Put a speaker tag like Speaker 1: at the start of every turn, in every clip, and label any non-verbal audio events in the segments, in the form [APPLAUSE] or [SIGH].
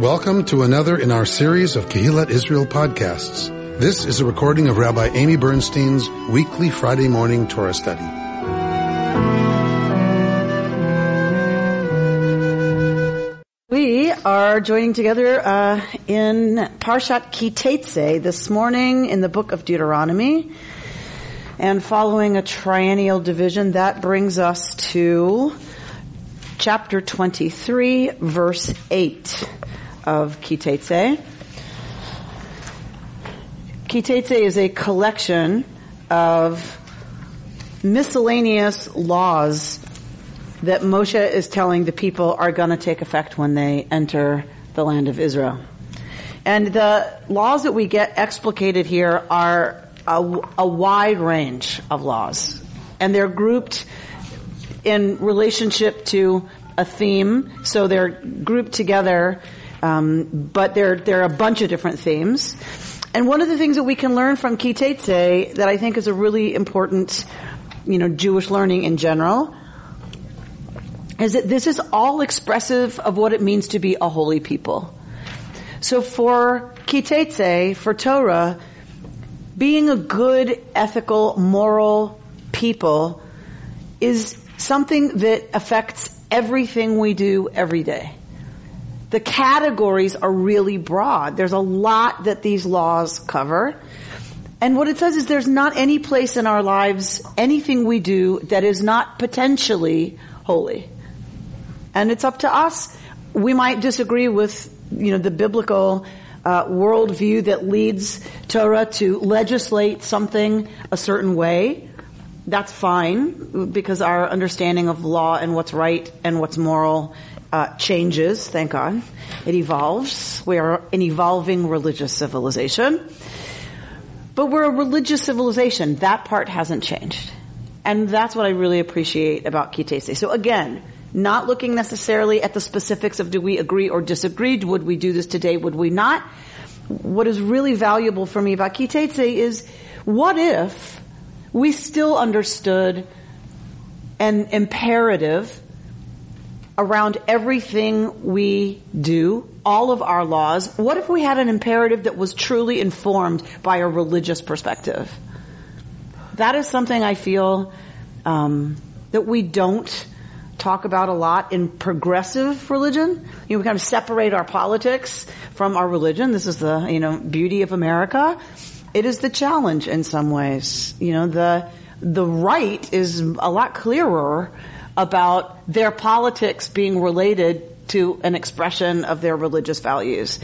Speaker 1: Welcome to another in our series of Kehillat Israel podcasts. This is a recording of Rabbi Amy Bernstein's weekly Friday morning Torah study.
Speaker 2: We are joining together uh, in Parshat Kitetse this morning in the book of Deuteronomy. And following a triennial division, that brings us to chapter 23, verse 8 of Kitetse. Kitetse is a collection of miscellaneous laws that Moshe is telling the people are going to take effect when they enter the land of Israel. And the laws that we get explicated here are a, a wide range of laws. And they're grouped in relationship to a theme, so they're grouped together um, but there, there are a bunch of different themes. And one of the things that we can learn from Kitetse that I think is a really important, you know, Jewish learning in general, is that this is all expressive of what it means to be a holy people. So for Kitetse, for Torah, being a good, ethical, moral people is something that affects everything we do every day the categories are really broad. There's a lot that these laws cover. And what it says is there's not any place in our lives, anything we do that is not potentially holy. And it's up to us. We might disagree with, you know, the biblical uh, worldview that leads Torah to legislate something a certain way. That's fine because our understanding of law and what's right and what's moral uh, changes, thank God. It evolves. We are an evolving religious civilization. But we're a religious civilization. That part hasn't changed. And that's what I really appreciate about Kitetse. So again, not looking necessarily at the specifics of do we agree or disagree, would we do this today, would we not? What is really valuable for me about Kitetse is what if we still understood an imperative around everything we do, all of our laws, what if we had an imperative that was truly informed by a religious perspective? That is something I feel um, that we don't talk about a lot in progressive religion. You know, we kind of separate our politics from our religion. This is the you know beauty of America. It is the challenge in some ways. You know, the the right is a lot clearer about their politics being related to an expression of their religious values.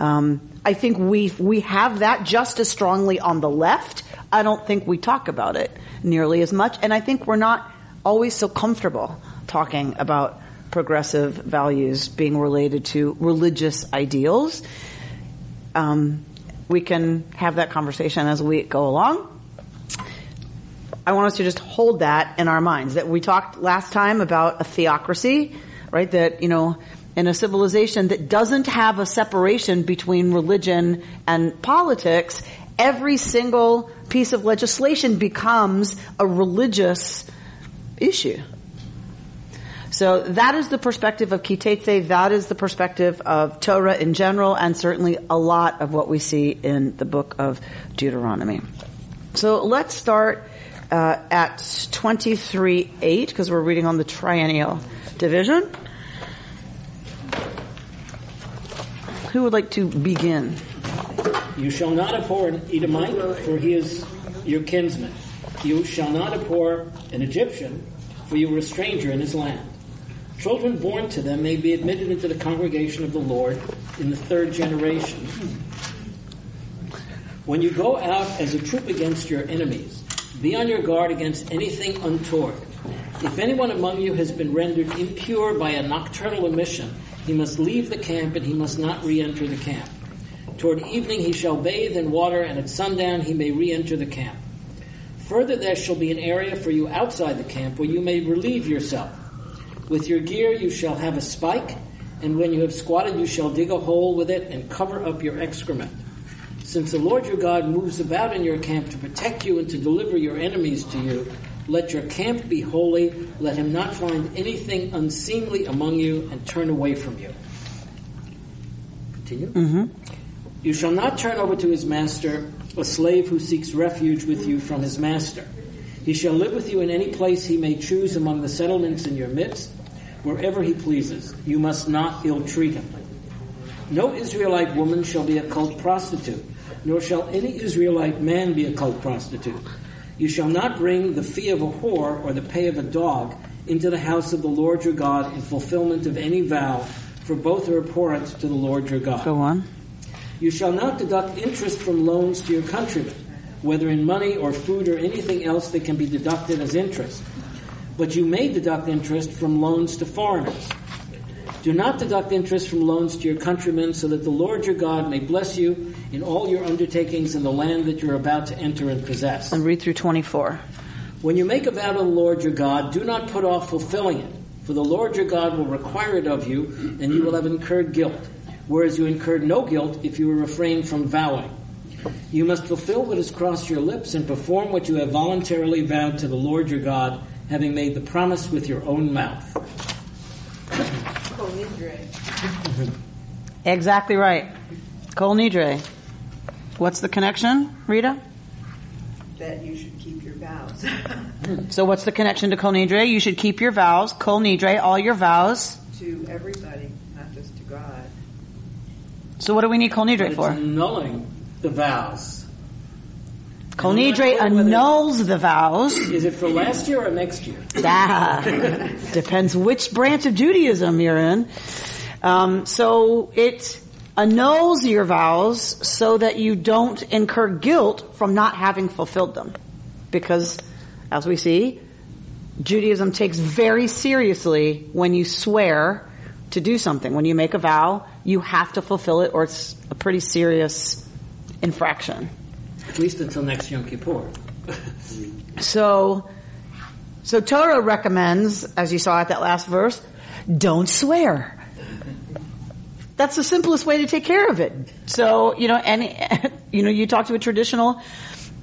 Speaker 2: Um, I think we we have that just as strongly on the left. I don't think we talk about it nearly as much, and I think we're not always so comfortable talking about progressive values being related to religious ideals. Um, we can have that conversation as we go along. I want us to just hold that in our minds. That we talked last time about a theocracy, right? That, you know, in a civilization that doesn't have a separation between religion and politics, every single piece of legislation becomes a religious issue. So that is the perspective of Kitetse, that is the perspective of Torah in general, and certainly a lot of what we see in the book of Deuteronomy. So let's start uh, at 23.8, because we're reading on the triennial division. Who would like to begin?
Speaker 3: You shall not abhor an Edomite, for he is your kinsman. You shall not abhor an Egyptian, for you were a stranger in his land. Children born to them may be admitted into the congregation of the Lord in the third generation. When you go out as a troop against your enemies, be on your guard against anything untoward. If anyone among you has been rendered impure by a nocturnal emission, he must leave the camp and he must not re-enter the camp. Toward evening he shall bathe in water, and at sundown he may re-enter the camp. Further, there shall be an area for you outside the camp where you may relieve yourself. With your gear you shall have a spike, and when you have squatted you shall dig a hole with it and cover up your excrement. Since the Lord your God moves about in your camp to protect you and to deliver your enemies to you, let your camp be holy. Let him not find anything unseemly among you and turn away from you. continue. Mm-hmm. You shall not turn over to his master a slave who seeks refuge with you from his master. He shall live with you in any place he may choose among the settlements in your midst, wherever he pleases. You must not ill treat him. No Israelite woman shall be a cult prostitute, nor shall any Israelite man be a cult prostitute. You shall not bring the fee of a whore or the pay of a dog into the house of the Lord your God in fulfillment of any vow, for both are abhorrent to the Lord your God.
Speaker 2: Go on.
Speaker 3: You shall not deduct interest from loans to your countrymen, whether in money or food or anything else that can be deducted as interest. But you may deduct interest from loans to foreigners. Do not deduct interest from loans to your countrymen, so that the Lord your God may bless you in all your undertakings in the land that you're about to enter and possess.
Speaker 2: And read through 24.
Speaker 3: When you make a vow to the Lord your God, do not put off fulfilling it, for the Lord your God will require it of you, and you will have incurred guilt, whereas you incurred no guilt if you refrain from vowing. You must fulfill what has crossed your lips and perform what you have voluntarily vowed to the Lord your God, having made the promise with your own mouth.
Speaker 2: Exactly right. Kol Nidre. What's the connection, Rita?
Speaker 4: that you should keep your vows. [LAUGHS]
Speaker 2: So what's the connection to Kol Nidre? You should keep your vows. Kol Nidre, all your vows.
Speaker 4: to everybody, not just to God.
Speaker 2: So what do we need Kol Nidre
Speaker 3: it's
Speaker 2: for?
Speaker 3: annulling the vows.
Speaker 2: Kol Nidre annuls the vows.
Speaker 3: Is it for last year or next year?
Speaker 2: Ah, [LAUGHS] depends which branch of Judaism you're in. Um, so it annuls your vows so that you don't incur guilt from not having fulfilled them. Because, as we see, Judaism takes very seriously when you swear to do something. When you make a vow, you have to fulfill it or it's a pretty serious infraction.
Speaker 3: At least until next Yom Kippur. [LAUGHS]
Speaker 2: So, so Torah recommends, as you saw at that last verse, don't swear. That's the simplest way to take care of it. So, you know, any, [LAUGHS] you know, you talk to a traditional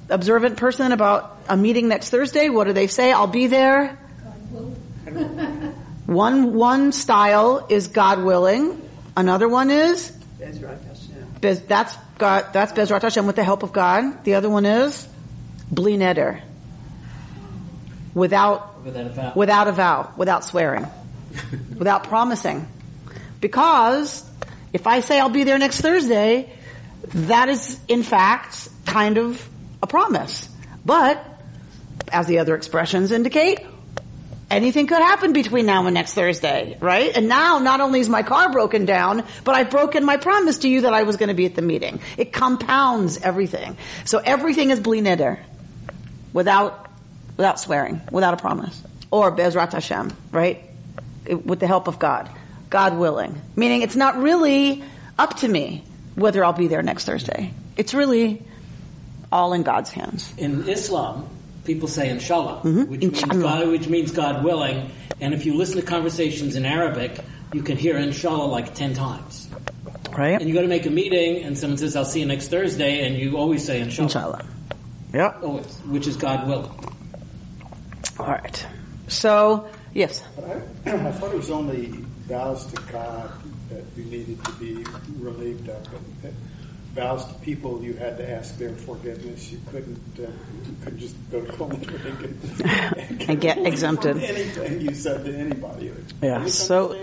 Speaker 2: observant person about a meeting next Thursday. What do they say? I'll be there. One, one style is God willing. Another one is,
Speaker 4: Bezrat Hashem.
Speaker 2: Bez, that's God, that's Bezrat Hashem with the help of God. The other one is, Bli Neder. Without
Speaker 3: Without a vow.
Speaker 2: without a vow, without swearing, [LAUGHS] without promising. Because if I say I'll be there next Thursday, that is in fact kind of a promise. But as the other expressions indicate, anything could happen between now and next Thursday, right? And now not only is my car broken down, but I've broken my promise to you that I was going to be at the meeting. It compounds everything. So everything is bli neder, without without swearing, without a promise, or bezrat Hashem, right? It- With the help of God, God willing. Meaning, it's not really up to me whether I'll be there next Thursday. It's really all in God's hands.
Speaker 3: In Islam, people say inshallah,
Speaker 2: Mhm.
Speaker 3: which, means God, which means God willing. And if you listen to conversations in Arabic, you can hear inshallah like 10 times.
Speaker 2: Right?
Speaker 3: And you go to make a meeting and someone says, I'll see you next Thursday, and you always say inshallah.
Speaker 2: Inshallah. Yep.
Speaker 3: Always, which is God willing.
Speaker 2: All right. So, yes.
Speaker 5: But I, [CLEARS THROAT] I thought it was only vows to God that you needed to be relieved of, but vows to people you had to ask their forgiveness. You couldn't, uh, you couldn't just go to Coleman and,
Speaker 2: And get [LAUGHS] exempted.
Speaker 5: anything you said to anybody.
Speaker 2: Yeah, so-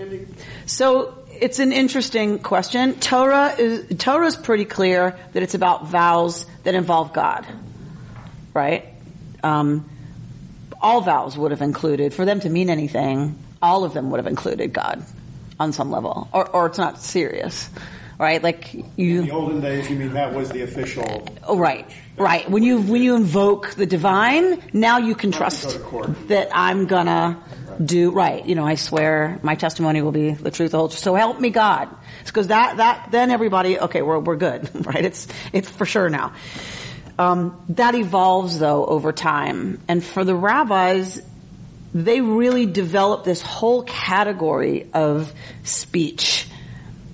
Speaker 2: So it's an interesting question. Torah is Torah is pretty clear that it's about vows that involve God, right? Um, all vows would have included, for them to mean anything, all of them would have included God on some level, or or it's not serious, right? Like
Speaker 5: In
Speaker 2: you,
Speaker 5: the olden days, you mean that was the official.
Speaker 2: Oh, right, right. When you when you invoke the divine, now you can trust
Speaker 5: go to court.
Speaker 2: that I'm gonna do right. You know, I swear my testimony will be the truth, the whole. truth. So help me God, because that that then everybody okay, we're we're good, [LAUGHS] right? It's it's for sure now. Um, that evolves though over time, and for the rabbis, they really develop this whole category of speech.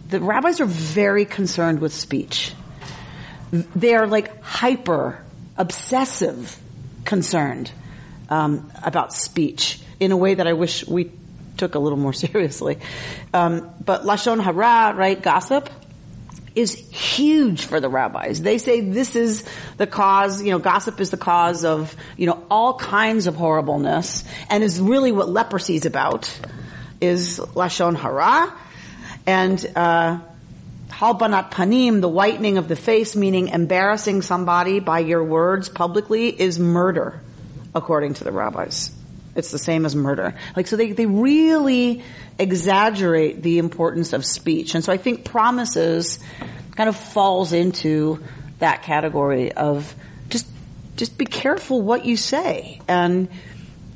Speaker 2: The rabbis are very concerned with speech they are like hyper obsessive concerned um, about speech in a way that I wish we took a little more [LAUGHS] seriously. Um, but lashon hara, right, gossip, is huge for the rabbis. They say this is the cause, you know, gossip is the cause of, you know, all kinds of horribleness and is really what leprosy is about, is Lashon Hara. And, uh, halbanat panim, the whitening of the face, meaning embarrassing somebody by your words publicly, is murder, according to the rabbis. It's the same as murder. Like, so they, they really exaggerate the importance of speech. And so I think promises kind of falls into that category of just, just be careful what you say and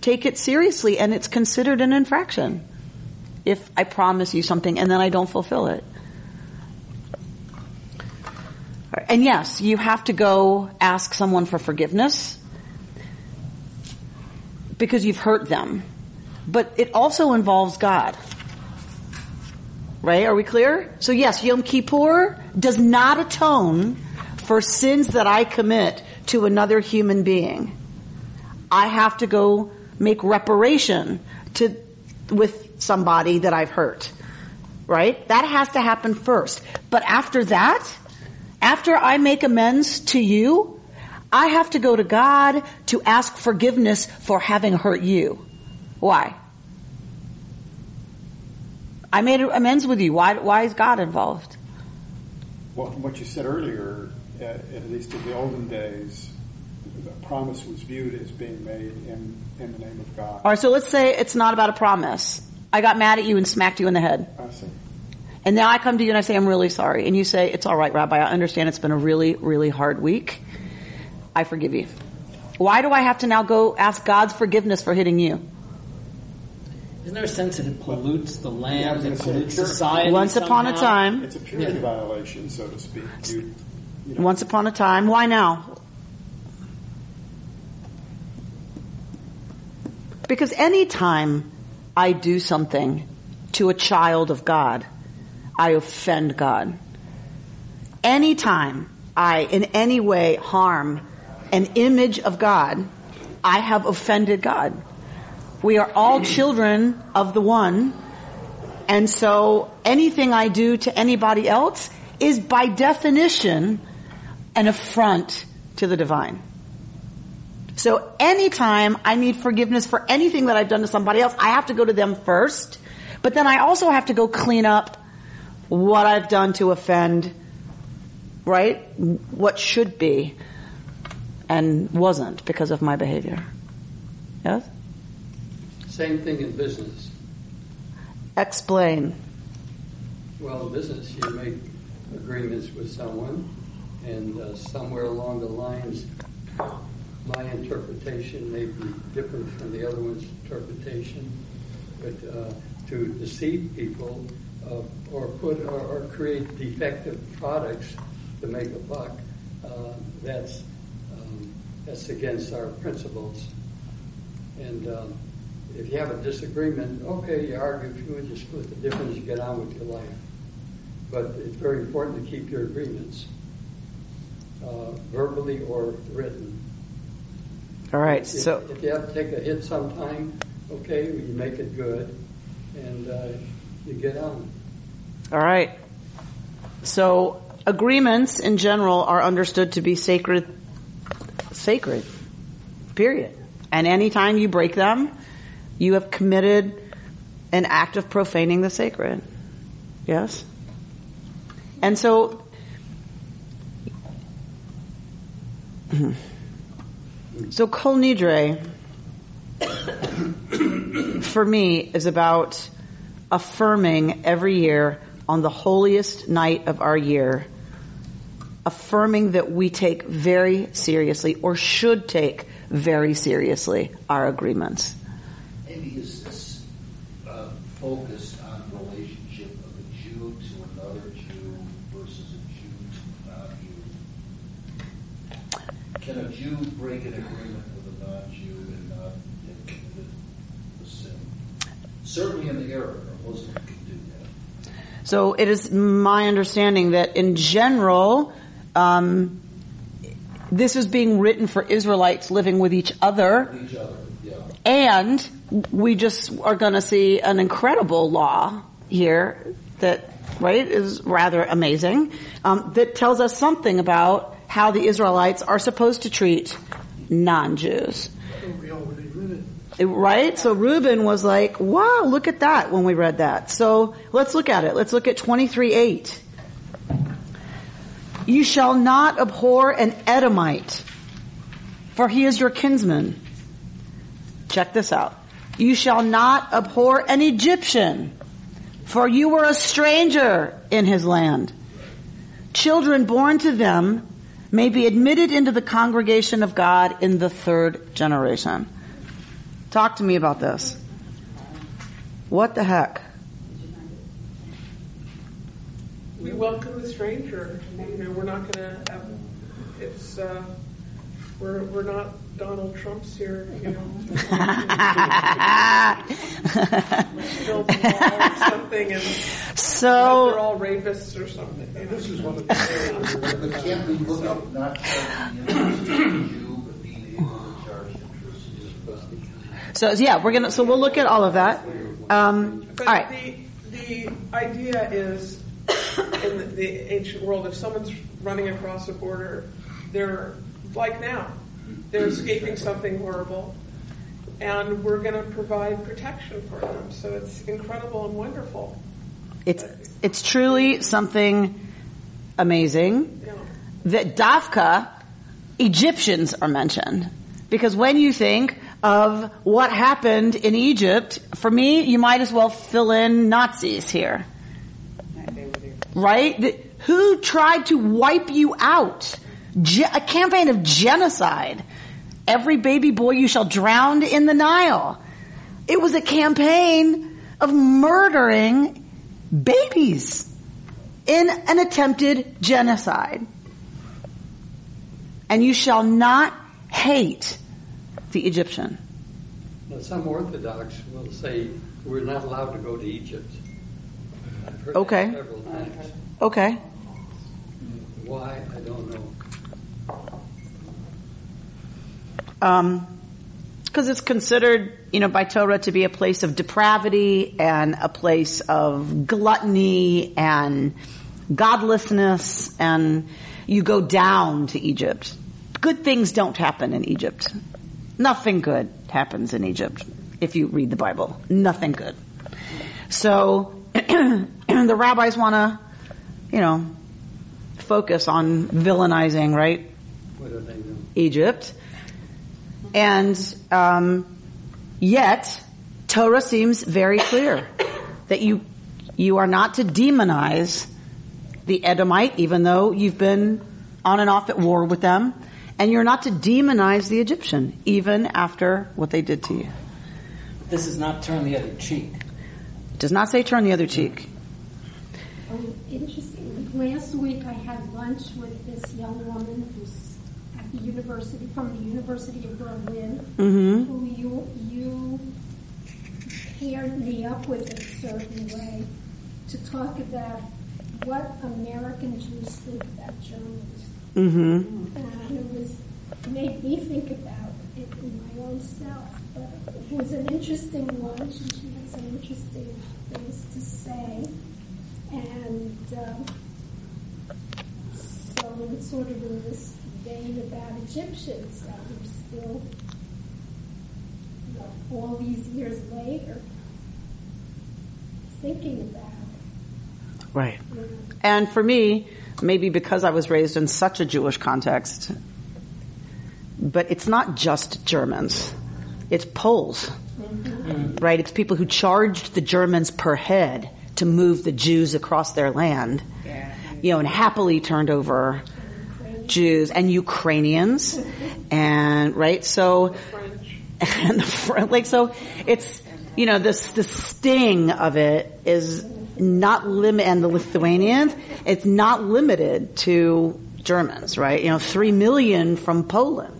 Speaker 2: take it seriously and it's considered an infraction if I promise you something and then I don't fulfill it. And yes, you have to go ask someone for forgiveness because you've hurt them. But it also involves God. Right? Are we clear? So yes, Yom Kippur does not atone for sins that I commit to another human being. I have to go make reparation to, with somebody that I've hurt. Right? That has to happen first. But after that, after I make amends to you, I have to go to God to ask forgiveness for having hurt you. Why? I made amends with you. Why, why is God involved?
Speaker 5: Well, from what you said earlier, at, at least in the olden days, the promise was viewed as being made in, in the name of God.
Speaker 2: Alright, so let's say it's not about a promise. I got mad at you and smacked you in the head.
Speaker 5: I see.
Speaker 2: And now I come to you and I say, I'm really sorry. And you say, it's alright, Rabbi. I understand it's been a really, really hard week. I forgive you. Why do I have to now go ask God's forgiveness for hitting you?
Speaker 3: Isn't there a sense that it pollutes the
Speaker 5: Yeah,
Speaker 3: land,
Speaker 5: was
Speaker 3: it
Speaker 5: gonna say,
Speaker 3: pollutes society?
Speaker 2: Once upon a time,
Speaker 5: It's a purity
Speaker 3: Yeah.
Speaker 5: violation, so to speak. You, you know,
Speaker 2: once upon a time, why now? Because any time I do something to a child of God, I offend God. Anytime I in any way harm an image of God, I have offended God. We are all [CLEARS THROAT] children of the one, and so anything I do to anybody else is by definition an affront to the divine. So anytime I need forgiveness for anything that I've done to somebody else, I have to go to them first, but then I also have to go clean up what I've done to offend, right? What should be and wasn't because of my behavior. Yes?
Speaker 6: Same thing in business.
Speaker 2: Explain.
Speaker 6: Well, in business, you make agreements with someone, and uh, somewhere along the lines, my interpretation may be different from the other one's interpretation. But uh, to deceive people uh, or put or, or create defective products to make a buck, uh, that's that's against our principles. And um, if you have a disagreement, okay, you argue, if you want to split the difference, you get on with your life. But it's very important to keep your agreements, uh, verbally or written.
Speaker 2: All right.
Speaker 6: If,
Speaker 2: So
Speaker 6: if you have to take a hit sometime, okay, you make it good, and uh, you get on.
Speaker 2: All right. So agreements in general are understood to be sacred, sacred, period. And anytime you break them, you have committed an act of profaning the sacred. Yes? And so, [CLEARS THROAT] so Kol Nidre, [COUGHS] for me, is about affirming every year on the holiest night of our year, affirming that we take very seriously or should take very seriously our agreements.
Speaker 7: Maybe is this uh, focused on the relationship of a Jew to another Jew versus a Jew to a non-Jew? Can a Jew break an agreement with a non-Jew and not have committed a sin? Certainly in the era, a Muslim can do that.
Speaker 2: So it is my understanding that in general, um, this is being written for Israelites living with each other,
Speaker 7: Each other, yeah.
Speaker 2: and we just are going to see an incredible law here that, right, is rather amazing, um, that tells us something about how the Israelites are supposed to treat non-Jews. Right? So Reuben was like, wow, look at that when we read that. So let's look at it. Let's look at 23.8. You shall not abhor an Edomite, for he is your kinsman. Check this out. You shall not abhor an Egyptian, for you were a stranger in his land. Children born to them may be admitted into the congregation of God in the third generation. Talk to me about this. What the heck?
Speaker 8: We welcome the stranger. You know, we're not gonna have, it's, uh, we're, we're not Donald Trumps here, you know. Build a or something and they're
Speaker 2: so,
Speaker 8: all rapists or something. you know.
Speaker 5: This is one of the
Speaker 7: But can't we look at not charging the interest of the Jew, but being able to charge interest?
Speaker 2: so yeah, we're gonna, so we'll look at all of that. Um, all
Speaker 8: But
Speaker 2: right.
Speaker 8: the, the idea is, in the, the ancient world, if someone's running across a border, they're, like now, they're mm-hmm. escaping something horrible, and we're gonna provide protection for them, so it's incredible and wonderful.
Speaker 2: It's, it's truly something amazing
Speaker 8: You know.
Speaker 2: that Dafka, Egyptians are mentioned. Because when you think of what happened in Egypt, for me, you might as well fill in Nazis here. Right? Who tried to wipe you out? Ge- a campaign of genocide. Every baby boy you shall drown in the Nile. It was a campaign of murdering babies in an attempted genocide. And you shall not hate the Egyptian.
Speaker 6: Some Orthodox will say we're not allowed to go to Egypt. I've heard
Speaker 2: Okay.
Speaker 6: that several times.
Speaker 2: Okay.
Speaker 6: Why, I don't know.
Speaker 2: Um, because it's considered, you know, by Torah to be a place of depravity and a place of gluttony and godlessness, and you go down to Egypt. Good things don't happen in Egypt. Nothing good happens in Egypt if you read the Bible. Nothing good. So [CLEARS THROAT] the rabbis want to, you know, focus on villainizing, right?
Speaker 6: What they?
Speaker 2: Egypt. And um, yet, Torah seems very clear that you you are not to demonize the Edomite, even though you've been on and off at war with them, and you're not to demonize the Egyptian, even after what they did to you.
Speaker 3: This is not turn the other cheek.
Speaker 2: Does not say turn the other cheek.
Speaker 9: Oh, interesting. Last week I had lunch with this young woman who's at the university, from the University of Berlin,
Speaker 2: Mm-hmm.
Speaker 9: who you, you paired me up with in a certain way to talk about what American Jews think about Germans.
Speaker 2: Mm-hmm.
Speaker 9: And it was, made me think about it in my own self. But it was an interesting lunch and she had some interesting things to say. And um, so it's sort of in this vein about Egyptians that we're still, you know, all these years later, thinking about.
Speaker 2: Right. And for me, maybe because I was raised in such a Jewish context, but it's not just Germans. It's Poles. Right? It's people who charged the Germans per head to move the Jews across their land. You know, and happily turned over Jews and Ukrainians. And, right? So, [LAUGHS] and the front, like so it's you know this the sting of it is not limit and the Lithuanians it's not limited to Germans right you know three million from Poland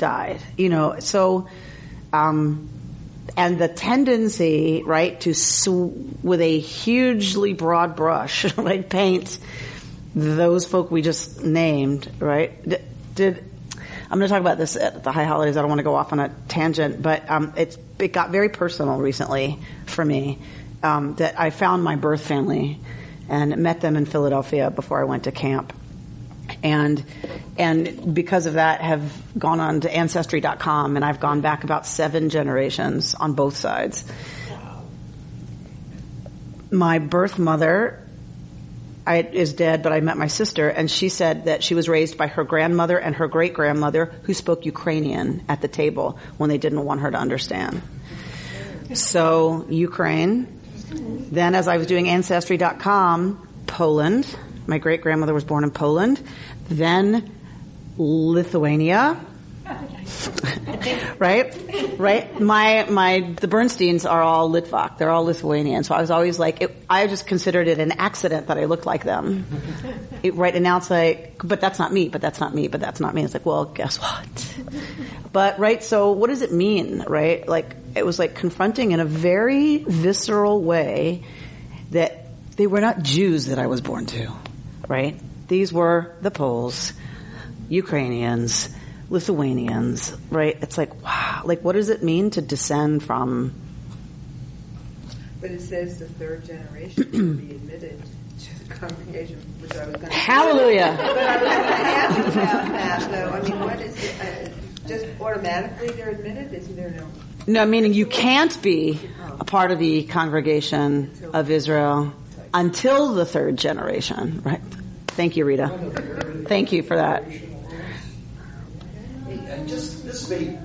Speaker 2: died you know so um and the tendency right to sw- with a hugely broad brush [LAUGHS] like paint those folk we just named right did, did I'm going to talk about this at the high holidays. I don't want to go off on a tangent, but um, it's it got very personal recently for me. um, that I found my birth family and met them in Philadelphia before I went to camp. And and because of that, have gone on to ancestry.com, and I've gone back about seven generations on both sides. My birth mother I, is dead, but I met my sister, and she said that she was raised by her grandmother and her great grandmother who spoke Ukrainian at the table when they didn't want her to understand. So, Ukraine. Then, as I was doing Ancestry.com, Poland. My great grandmother was born in Poland. Then, Lithuania. [LAUGHS] right? Right? My, my, the Bernsteins are all Litvak. They're all Lithuanian. So I was always like, it, I just considered it an accident that I looked like them. [LAUGHS] It, right? And now it's like, but that's not me, but that's not me, but that's not me. It's like, well, guess what? [LAUGHS] But, right? So what does it mean, right? Like, it was like confronting in a very visceral way that they were not Jews that I was born to, right? These were the Poles, Ukrainians, Lithuanians, right? It's like, wow, like what does it mean to descend from?
Speaker 4: But it says the third generation will be [CLEARS THROAT] admitted to the congregation, which I was going to.
Speaker 2: Hallelujah.
Speaker 4: But I was going to ask about that, though. I mean, what is it? Uh, just automatically they're admitted? Isn't there no?
Speaker 2: No, meaning you can't be a part of the congregation of Israel until the third generation, right? Thank you, Rita. Thank you for that.
Speaker 7: And just, this may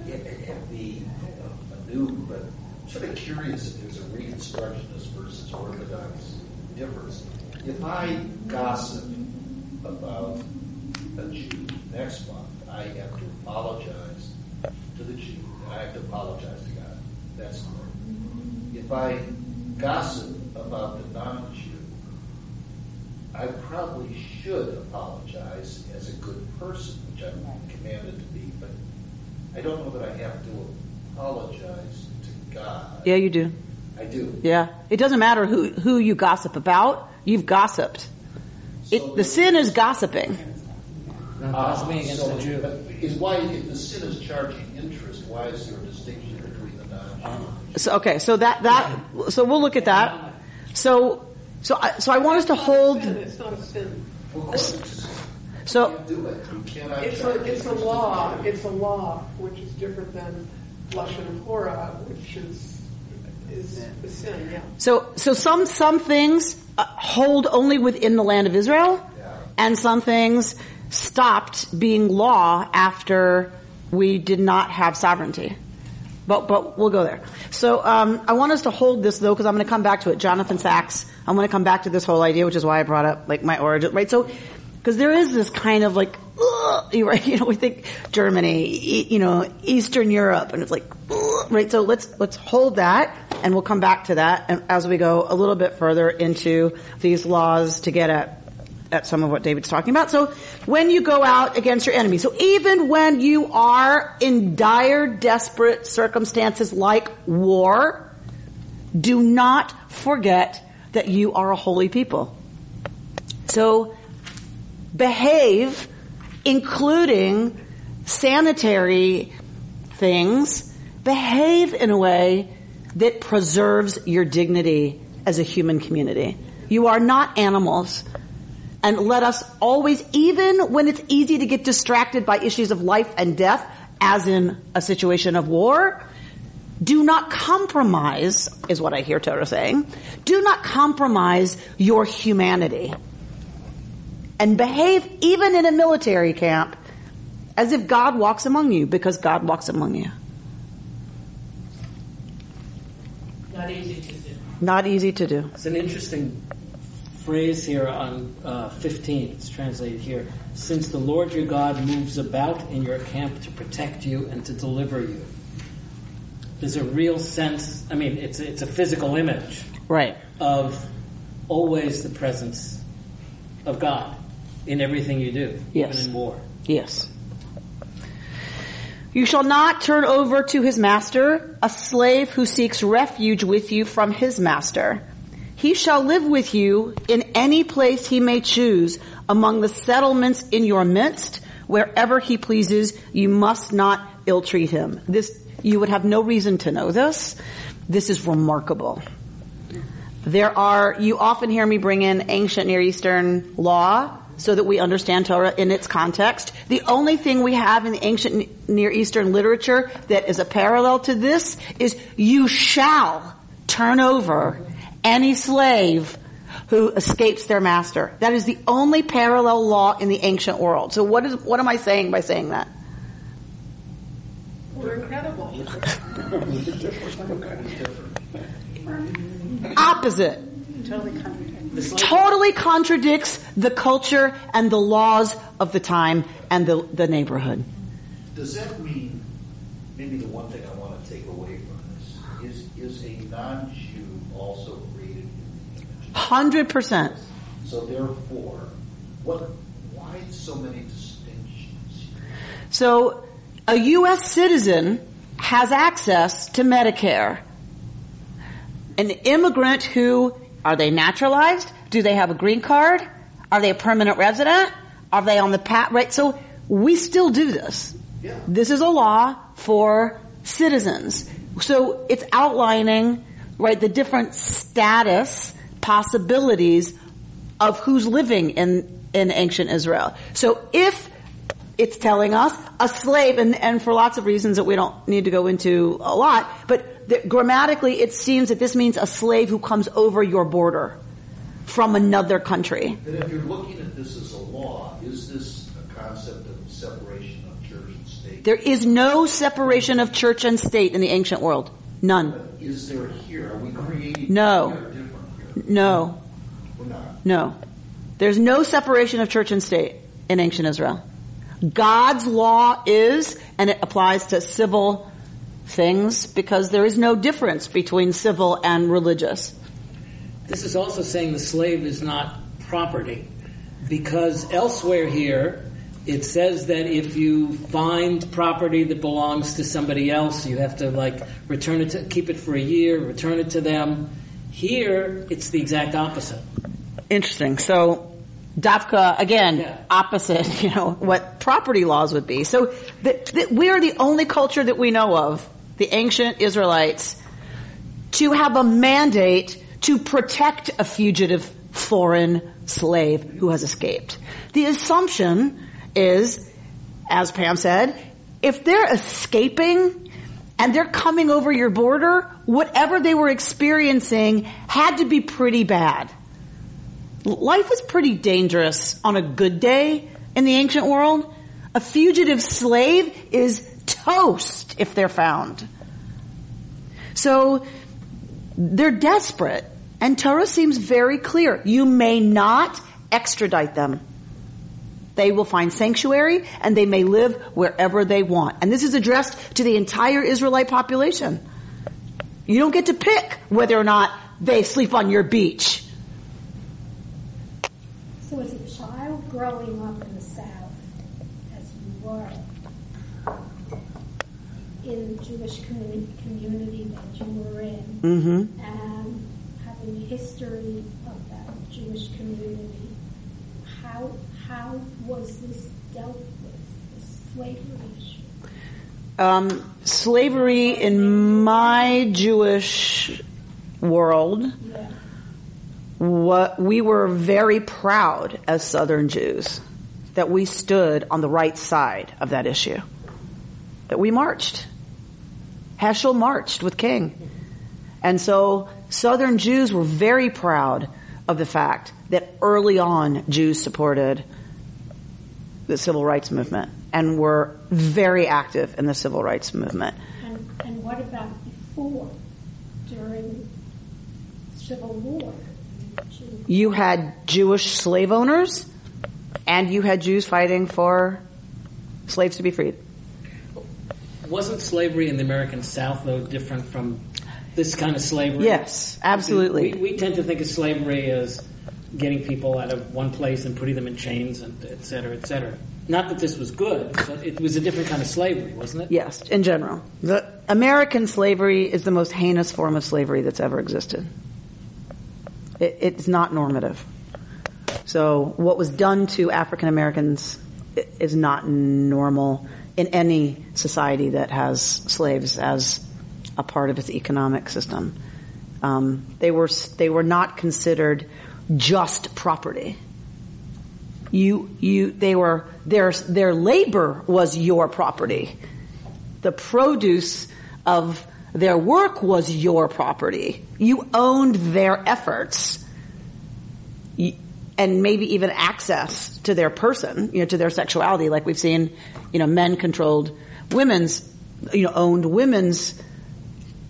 Speaker 7: be uh, a new, but I'm sort of curious if there's a Reconstructionist versus Orthodox difference. If I gossip about a Jew next month, I have to apologize to the Jew, I have to apologize to God. That's correct. If I gossip about the non-Jew, I probably should apologize as a good person, which I'm commanded to be, but I don't know that I have to apologize to God.
Speaker 2: Yeah, you do.
Speaker 7: I do.
Speaker 2: Yeah. It doesn't matter who, who you gossip about. You've gossiped. It, the sin is gossiping.
Speaker 3: Not
Speaker 7: Ah,
Speaker 3: gossiping against
Speaker 7: so
Speaker 3: the Jew.
Speaker 7: Is why, if the sin is charging interest, why is there a distinction between the non-Jew?
Speaker 2: So, okay, so that, that, so we'll look at that. So, so I, so I want us to hold,
Speaker 8: It's not a sin.
Speaker 7: Of course, it's- you
Speaker 2: so,
Speaker 7: can't do it.
Speaker 8: It's a, it's a law, it's a law, which is different than Lashon Hora, which is, is a sin, yeah.
Speaker 2: so, so some, some things uh, hold only within the land of Israel,
Speaker 7: Yeah.
Speaker 2: and some things stopped being law after we did not have sovereignty. But, but we'll go there. So, um, I want us to hold this though, because I'm going to come back to it. Jonathan Sacks, I'm going to come back to this whole idea, which is why I brought up like my origin, right? So, because there is this kind of like, ugh, [LAUGHS] you right, [LAUGHS] you know, we think Germany, you know, Eastern Europe, and it's like, ugh, [LAUGHS] right? So let's let's hold that, and we'll come back to that and as we go a little bit further into these laws to get at at some of what David's talking about. So when you go out against your enemy, so even when you are in dire, desperate circumstances like war, do not forget that you are a holy people. So behave, including sanitary things, behave in a way that preserves your dignity as a human community. You are not animals. And let us always, even when it's easy to get distracted by issues of life and death, as in a situation of war, do not compromise, is what I hear Torah saying. Do not compromise your humanity. And behave even in a military camp as if God walks among you because God walks among you.
Speaker 3: Not easy to do.
Speaker 2: Not easy to do.
Speaker 3: It's an interesting phrase here on uh, 15. It's translated here. Since the Lord your God moves about in your camp to protect you and to deliver you. There's a real sense, I mean, it's, it's a physical image
Speaker 2: Right.
Speaker 3: of always the presence of God in everything you do,
Speaker 2: Yes.
Speaker 3: even in war.
Speaker 2: Yes. You shall not turn over to his master a slave who seeks refuge with you from his master. He shall live with you in any place he may choose among the settlements in your midst, wherever he pleases. You must not ill-treat him. This, you would have no reason to know this. This is remarkable. There are, you often hear me bring in ancient Near Eastern law so that we understand Torah in its context. The only thing we have in the ancient Near Eastern literature that is a parallel to this is you shall turn over any slave who escapes their master. That is the only parallel law in the ancient world. So what is, what am I saying by saying that?
Speaker 8: We're incredible.
Speaker 2: Opposite. Totally contradicts the culture and the laws of the time and the, the neighborhood.
Speaker 7: Does that mean, maybe the one thing I want to take away from this, is, is a non-Jew also created in the image?
Speaker 2: Hundred percent.
Speaker 7: So therefore, what, why so many distinctions?
Speaker 2: So a U.S. citizen has access to Medicare. An immigrant who, are they naturalized? Do they have a green card? Are they a permanent resident? Are they on the pat, right? So we still do this.
Speaker 7: Yeah.
Speaker 2: This is a law for citizens. So it's outlining, right, the different status possibilities of who's living in, in ancient Israel. So if it's telling us a slave, and, and for lots of reasons that we don't need to go into a lot, but the, grammatically it seems that this means a slave who comes over your border from another country.
Speaker 7: And if you're looking at this as a law, is this a concept of separation of church and state?
Speaker 2: There is no separation of church and state in the ancient world. None.
Speaker 7: But is there here, are we creating?
Speaker 2: No.
Speaker 7: here?
Speaker 2: No.
Speaker 7: We're not.
Speaker 2: No. There's no separation of church and state in ancient Israel. God's law is, and it applies to civil things because there is no difference between civil and religious.
Speaker 3: This is also saying the slave is not property, because elsewhere here it says that if you find property that belongs to somebody else, you have to like return it to keep it for a year, return it to them. Here, it's the exact opposite.
Speaker 2: Interesting. So, Dafka, again,
Speaker 3: Yeah.
Speaker 2: opposite, [LAUGHS] you know, what property laws would be. So, th- th- we are the only culture that we know of, the ancient Israelites, to have a mandate to protect a fugitive foreign slave who has escaped. The assumption is, as Pam said, if they're escaping and they're coming over your border, whatever they were experiencing had to be pretty bad. Life was pretty dangerous on a good day in the ancient world. A fugitive slave is toast if they're found. So they're desperate. And Torah seems very clear. You may not extradite them. They will find sanctuary and they may live wherever they want. And this is addressed to the entire Israelite population. You don't get to pick whether or not they sleep on your beach.
Speaker 9: So as a child growing up in the South, as you were, in the Jewish community, community that you were in,
Speaker 2: Mm-hmm.
Speaker 9: and having a history of that Jewish community, how, how was this dealt with, slavery issue?
Speaker 2: Um, slavery in my Jewish world,
Speaker 9: Yeah.
Speaker 2: what we were very proud as Southern Jews that we stood on the right side of that issue. That we marched. Heschel marched with King. And so Southern Jews were very proud of the fact that early on Jews supported the civil rights movement and were very active in the civil rights movement.
Speaker 9: And, and what about before, during Civil War?
Speaker 2: You had Jewish slave owners and you had Jews fighting for slaves to be freed.
Speaker 3: Wasn't slavery in the American South though different from this kind of slavery?
Speaker 2: Yes, absolutely.
Speaker 3: We, we tend to think of slavery as getting people out of one place and putting them in chains and et cetera, et cetera. Not that this was good, but it was a different kind of slavery, wasn't it?
Speaker 2: Yes, in general. The American slavery is the most heinous form of slavery that's ever existed. It, it's not normative. So what was done to African Americans is not normal in any society that has slaves as a part of its economic system. Um, they were they were not considered just property. You you they were their their labor was your property. The produce of their work was your property. You owned their efforts. And maybe even access to their person, you know, to their sexuality, like we've seen, you know, men controlled women's, you know, owned women's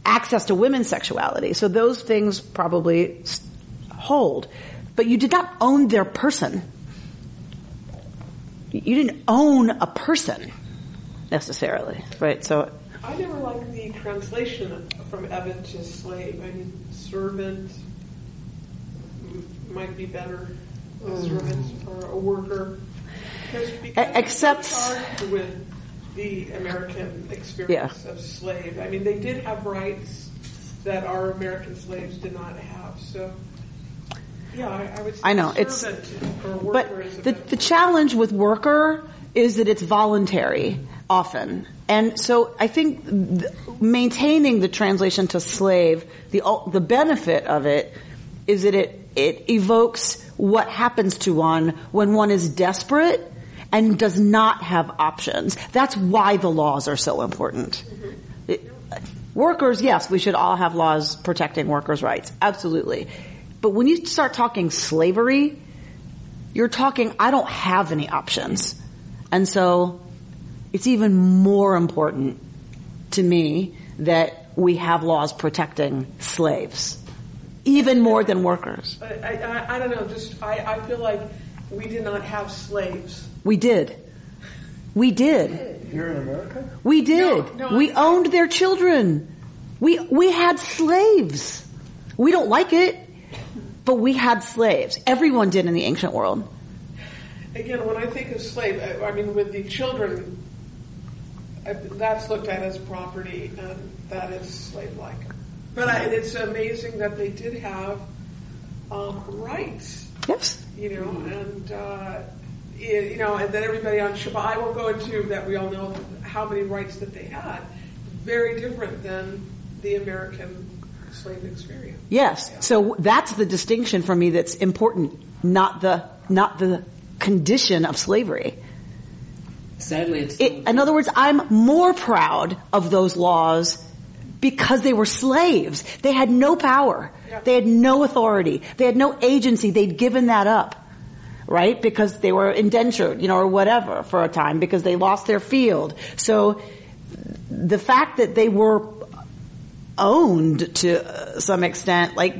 Speaker 2: access to women's sexuality. So those things probably hold. But you did not own their person. You didn't own a person necessarily, right? So
Speaker 8: I never liked the translation from eved to slave. I mean, servant might be better. A mm. servant or a worker.
Speaker 2: Except-
Speaker 8: with the American experience of slave. I mean, they did have rights that our American slaves did not have. So, yeah, I, I would
Speaker 2: I know, it's-
Speaker 8: servant or worker is a
Speaker 2: But the, the challenge with worker is that it's voluntary often. And so I think th- maintaining the translation to slave, the, the benefit of it is that it, it evokes what happens to one when one is desperate and does not have options. That's why the laws are so important. Mm-hmm. It- workers, yes, we should all have laws protecting workers' rights. Absolutely. But when you start talking slavery, you're talking, I don't have any options. And so it's even more important to me that we have laws protecting slaves. Even more than workers.
Speaker 8: I, I, I don't know. Just I, I feel like we did not have slaves.
Speaker 2: We did. We did.
Speaker 5: Here in America?
Speaker 2: We did.
Speaker 8: No, no,
Speaker 2: we
Speaker 8: I-
Speaker 2: owned their children. We, we had slaves. We don't like it, but we had slaves. Everyone did in the ancient world.
Speaker 8: Again, when I think of slave, I, I mean with the children, I, that's looked at as property, and that is slave-like. But I, it's amazing that they did have um, rights,
Speaker 2: Yes.
Speaker 8: you know, and uh, you you know, and then everybody on Shabbat. I won't go into that. We all know how many rights that they had. Very different than the American slave experience.
Speaker 2: Yes. So that's the distinction for me that's important, not the, not the condition of slavery.
Speaker 3: Sadly, it's
Speaker 2: It, in other words, I'm more proud of those laws because they were slaves. They had no power.
Speaker 8: Yeah.
Speaker 2: They had no authority. They had no agency. They'd given that up. Right? Because they were indentured, you know, or whatever for a time because they lost their field. So the fact that they were owned to uh, some extent, like,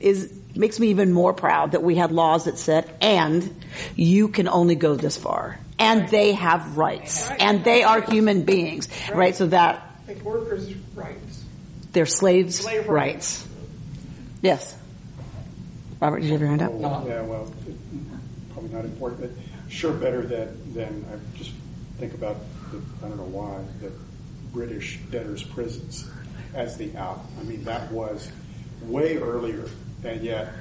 Speaker 2: is, makes me even more proud that we had laws that said, and you can only go this far. And they have rights.
Speaker 8: Right.
Speaker 2: And they are human beings. Right? So that
Speaker 8: Like workers' rights.
Speaker 2: they're slaves'
Speaker 8: Slave
Speaker 2: rights. Yes. Robert, did you have your hand up?
Speaker 5: Oh, yeah, well, probably not important, but sure better that than I just think about the, I don't know why the British debtors' prisons as the out. I mean, that was way earlier, and yet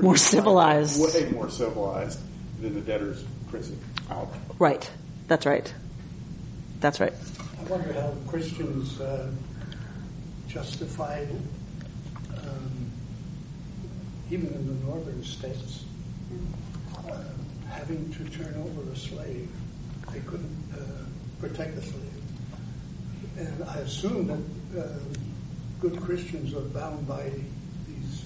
Speaker 2: More civilized.
Speaker 5: way more civilized than the debtors' prison out.
Speaker 2: Right. That's right. That's right.
Speaker 10: I wonder how Christians uh, justified, um, even in the northern states, uh, having to turn over a slave. They couldn't uh, protect the slave. And I assume that uh, good Christians are bound by these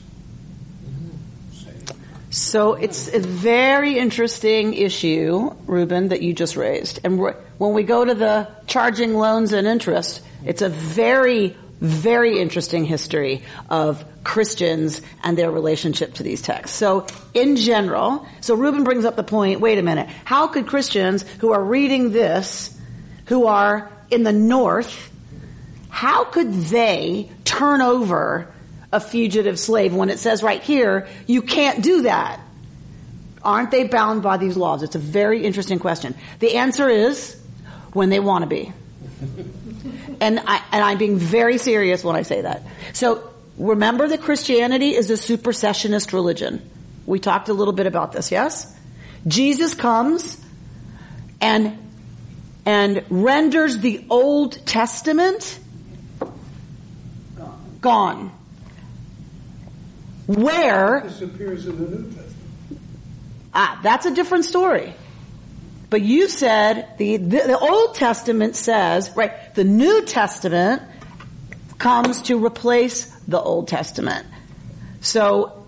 Speaker 10: sayings.
Speaker 2: So it's a very interesting issue, Ruben, that you just raised. And when we go to the charging loans and interest, it's a very, very interesting history of Christians and their relationship to these texts. So in general, so Ruben brings up the point, wait a minute, how could Christians who are reading this, who are in the north, how could they turn over a fugitive slave when it says right here, you can't do that? Aren't they bound by these laws? It's a very interesting question. The answer is when they want to be. [LAUGHS] and I, and I'm being very serious when I say that. So remember that Christianity is a supersessionist religion. We talked a little bit about this, yes? Jesus comes and and renders the Old Testament gone. where
Speaker 10: This appears in the New Testament.
Speaker 2: Ah, that's a different story. But you said the, the, the Old Testament says, right, the New Testament comes to replace the Old Testament. So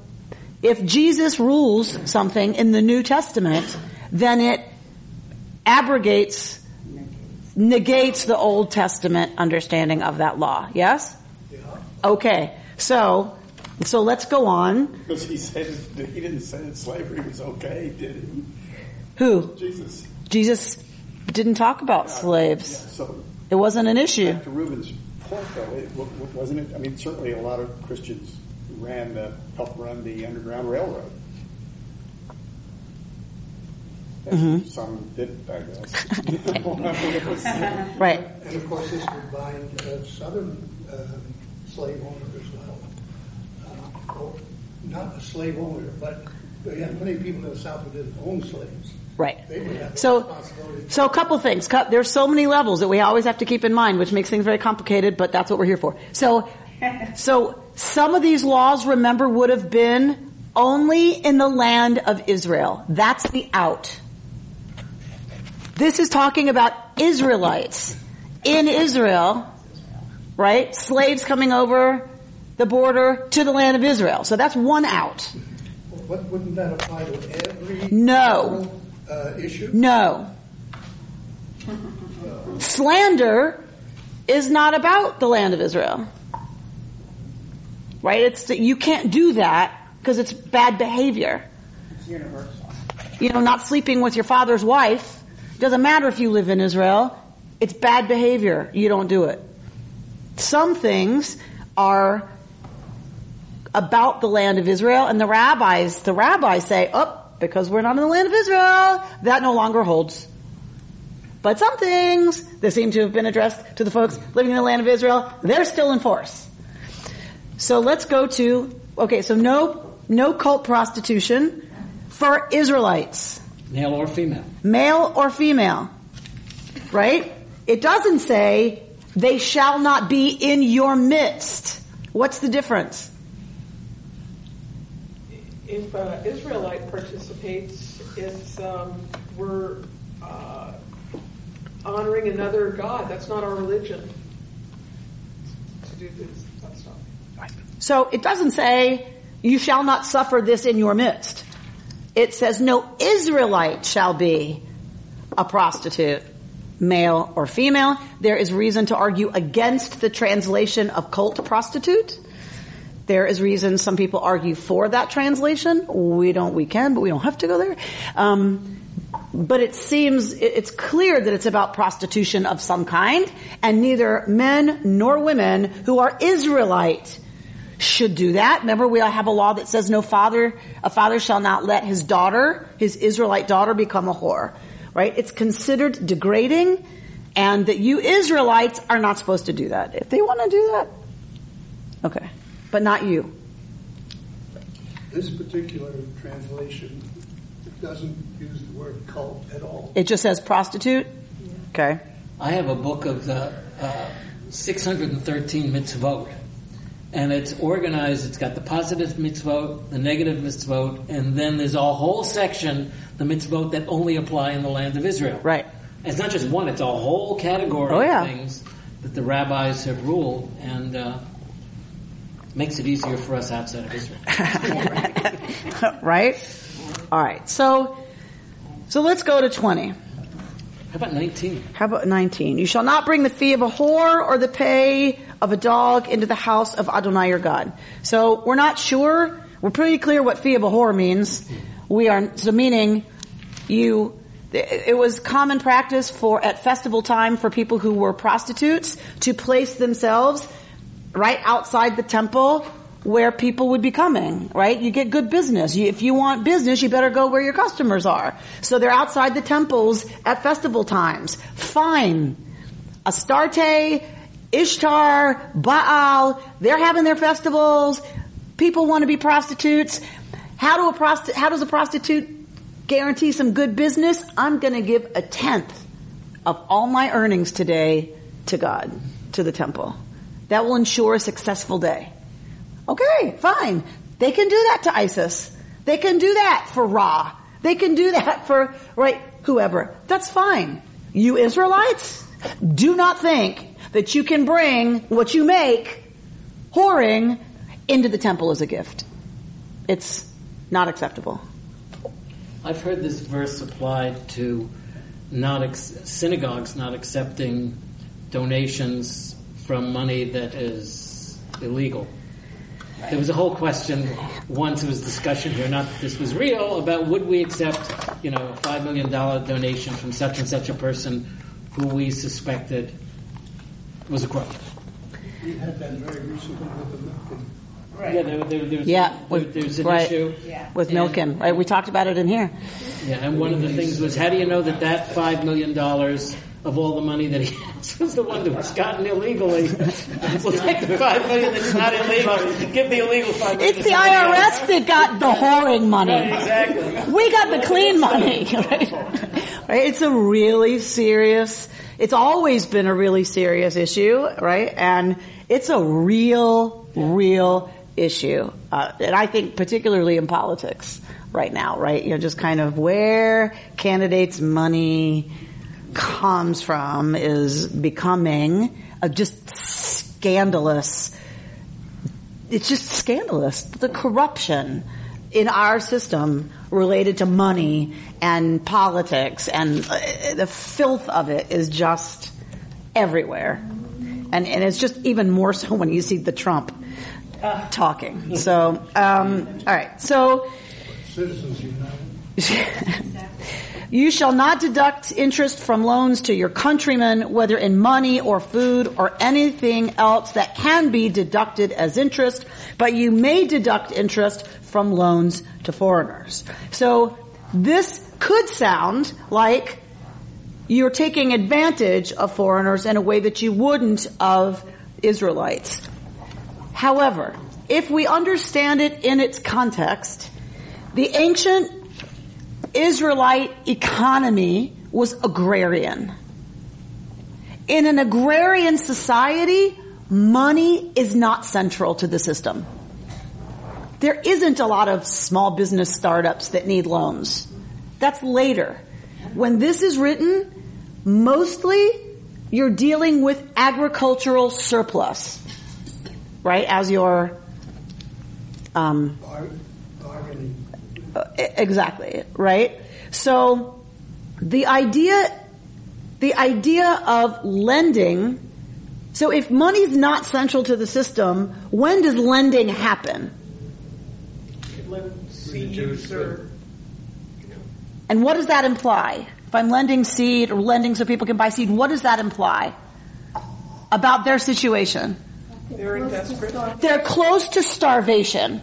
Speaker 2: if Jesus rules something in the New Testament, then it abrogates, negates the Old Testament understanding of that law. Yes? Okay. So, so let's go on.
Speaker 5: Because he said he didn't say that slavery was okay, did he?
Speaker 2: Who?
Speaker 5: Jesus.
Speaker 2: Jesus didn't talk about
Speaker 5: Yeah,
Speaker 2: slaves.
Speaker 5: so
Speaker 2: It wasn't an issue.
Speaker 5: back to Reuben's point, though, it, wa- wa- wasn't it? I mean, certainly a lot of Christians ran the helped run the Underground Railroad. As
Speaker 2: Mhm.
Speaker 5: Some didn't, I guess. [LAUGHS]
Speaker 2: Right.
Speaker 10: And of course, this would bind uh, southern um, slave owners as well. Uh, or not a slave owner, but yeah, many people in the South who didn't own slaves.
Speaker 2: Right.
Speaker 10: They would have
Speaker 2: So, so a couple things. Cou- There's so many levels that we always have to keep in mind, which makes things very complicated, but that's what we're here for. So, [LAUGHS] so some of these laws, remember, would have been only in the land of Israel. That's the out. This is talking about Israelites in Israel, right? Slaves coming over the border to the land of Israel. So that's one out.
Speaker 10: What, wouldn't that apply to every
Speaker 2: No.
Speaker 10: uh, issue?
Speaker 2: No. Slander is not about the land of Israel. Right? It's you can't do that because it's bad behavior.
Speaker 4: It's universal.
Speaker 2: You know, not sleeping with your father's wife doesn't matter if you live in Israel. It's bad behavior. You don't do it. Some things are about the land of Israel and the rabbis, the rabbis say, oh, because we're not in the land of Israel, that no longer holds. But some things that seem to have been addressed to the folks living in the land of Israel, they're still in force. So let's go to, okay, so no, no cult prostitution for Israelites,
Speaker 3: Male or female.
Speaker 2: male or female, right? It doesn't say they shall not be in your midst. What's the difference?
Speaker 8: If uh, Israelite participates, it's um, we're uh, honoring another God. That's not our religion. To do this, that stuff.
Speaker 2: So it doesn't say, you shall not suffer this in your midst. It says, no Israelite shall be a prostitute, male or female. There is reason to argue against the translation of cult prostitute. There is reason some people argue for that translation. We don't, we can, but we don't have to go there. Um, but it seems, it's clear that it's about prostitution of some kind, and neither men nor women who are Israelite should do that. Remember, we have a law that says no father, a father shall not let his daughter, his Israelite daughter, become a whore. Right? It's considered degrading, and that you Israelites are not supposed to do that. If they want to do that, okay, but not you.
Speaker 10: This particular translation doesn't use the word cult at all.
Speaker 2: It just says prostitute. Okay.
Speaker 3: I have a book of the uh, 613 mitzvot, and it's organized. It's got the positive mitzvot, the negative mitzvot, and then there's a whole section, the mitzvot that only apply in the land of Israel.
Speaker 2: Right.
Speaker 3: It's not just one; it's a whole category
Speaker 2: Oh, yeah.
Speaker 3: of things that the rabbis have ruled, and uh, makes it easier for us outside of Israel. [LAUGHS]
Speaker 2: right? All right. So, so let's go to 20.
Speaker 3: How about 19?
Speaker 2: How about 19? You shall not bring the fee of a whore or the pay of a dog into the house of Adonai your God. So we're not sure. We're pretty clear what fee of a whore means. We are, so meaning you, it was common practice for, at festival time for people who were prostitutes to place themselves right outside the temple where people would be coming, right? You get good business. If you want business, you better go where your customers are. So they're outside the temples at festival times. Fine. Astarte, Ishtar, Baal, they're having their festivals. People want to be prostitutes. How do a prosti- how does a prostitute guarantee some good business? I'm going to give a tenth of all my earnings today to God, to the temple. That will ensure a successful day. Okay, fine. They can do that to Isis. They can do that for Ra. They can do that for, right, whoever. That's fine. You Israelites, do not think that you can bring what you make, whoring, into the temple as a gift. It's not acceptable.
Speaker 3: I've heard this verse applied to not ex- synagogues not accepting donations from money that is illegal. There was a whole question once there was discussion here, not that this was real, about would we accept, you know, a five million dollar donation from such and such a person who we suspected was a crook.
Speaker 10: We had that very recently with the Milken.
Speaker 3: Yeah, there, there, there's,
Speaker 2: Yeah,
Speaker 3: there,
Speaker 2: with-
Speaker 3: there's an
Speaker 2: right.
Speaker 3: issue.
Speaker 2: With Milken, right? We talked about it in here.
Speaker 3: Yeah, and one of the things was, how do you know that that five million dollars of all the money that he has [LAUGHS] was the one that was gotten illegally? we'll take the five million that's not illegal, give the illegal five million.
Speaker 2: It's the
Speaker 3: somebody else.
Speaker 2: IRS that got the whoring money.
Speaker 3: Right, exactly.
Speaker 2: We got the clean money. [LAUGHS] Right? Right? It's a really serious, it's always been a really serious issue, right? And it's a real, real issue. Uh, and I think particularly in politics right now, right? You know, just kind of where candidates' money comes from is becoming a just scandalous it's just scandalous. The corruption in our system related to money and politics and uh, the filth of it is just everywhere. And, and it's just even more so when you see the Trump talking. So, um, all right. So,
Speaker 10: Citizens United. [LAUGHS]
Speaker 2: You shall not deduct interest from loans to your countrymen, whether in money or food or anything else that can be deducted as interest, but you may deduct interest from loans to foreigners. So this could sound like you're taking advantage of foreigners in a way that you wouldn't of Israelites. However, if we understand it in its context, the ancient Israelite economy was agrarian. In an agrarian society, money is not central to the system. There isn't a lot of small business startups that need loans. That's later. When this is written, mostly you're dealing with agricultural surplus, right? As your, um, exactly, right? So the idea, the idea of lending, so if money's not central to the system, when does lending happen?
Speaker 8: Seeds or
Speaker 2: And what does that imply? If I'm lending seed or lending so people can buy seed, what does that imply about their situation?
Speaker 8: they're in desperate.
Speaker 2: They're close to starvation.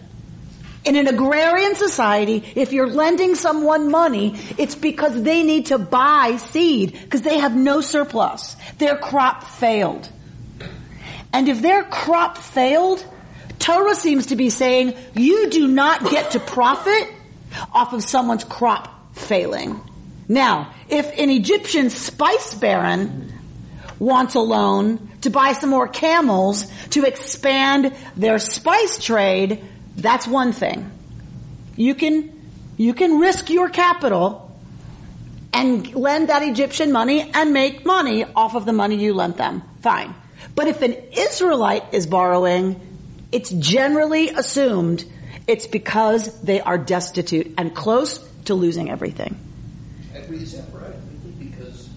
Speaker 2: In an agrarian society, if you're lending someone money, it's because they need to buy seed because they have no surplus. Their crop failed. And if their crop failed, Torah seems to be saying you do not get to profit off of someone's crop failing. Now, if an Egyptian spice baron wants a loan to buy some more camels to expand their spice trade, that's one thing. You can, you can risk your capital and lend that Egyptian money and make money off of the money you lent them. Fine. But if an Israelite is borrowing, it's generally assumed it's because they are destitute and close to losing everything.
Speaker 7: Right? Because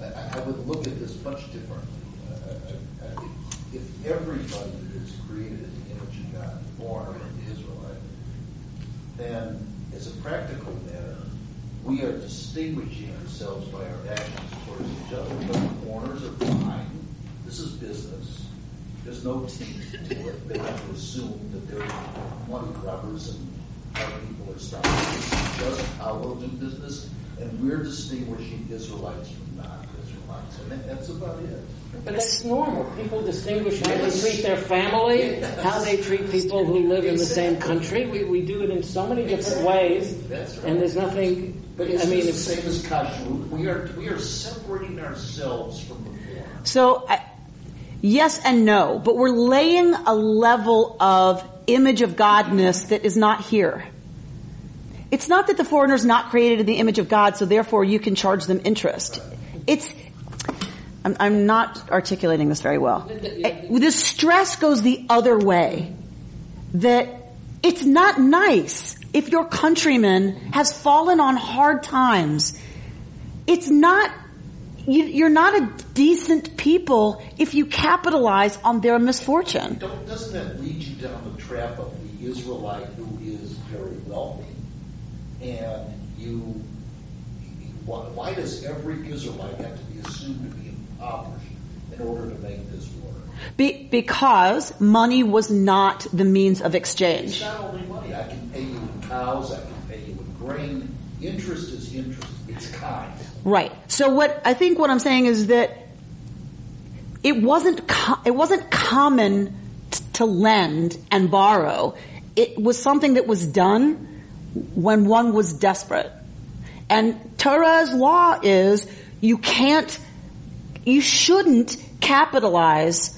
Speaker 7: I, would look at this much differently. Uh, If everybody that is created in the image of God, born an Israelite, then as a practical matter, we are distinguishing ourselves by our actions towards each other. But the foreigners are fine. This is business. There's no team to it. They have to assume that they're money grubbers and other people are starving. This is just how we'll do business, and we're distinguishing Israelites from non-Israelites, and that- that's about it.
Speaker 3: But that's normal. People distinguish how they treat their family, how they treat people who live in the same country. We, we do it in so many different ways,
Speaker 7: That's right.
Speaker 3: and there's nothing.
Speaker 7: But
Speaker 3: I mean,
Speaker 7: the
Speaker 3: if,
Speaker 7: same as kashrut. We are we are separating ourselves from the foreign.
Speaker 2: So, I, yes and no, but we're laying a level of image of godness that is not here. It's not that the foreigner's not created in the image of God, so therefore you can charge them interest. It's, I'm, I'm not articulating this very well. Eh, the stress goes the other way. That it's not nice if your countryman has fallen on hard times. It's not, you, you're not a decent people if you capitalize on their misfortune.
Speaker 7: Don't, doesn't that lead you down the trap of the Israelite who is very wealthy? And you, why, why does every Israelite have to be assumed to be impoverished in order to make this work?
Speaker 2: Be, because money was not the means of exchange.
Speaker 7: It's not only money. I can pay you in cows. I can pay you in grain. Interest is interest. It's kind.
Speaker 2: Right. So what I think what I'm saying is that it wasn't co- it wasn't common t- to lend and borrow. It was something that was done when one was desperate. And Torah's law is you can't, you shouldn't capitalize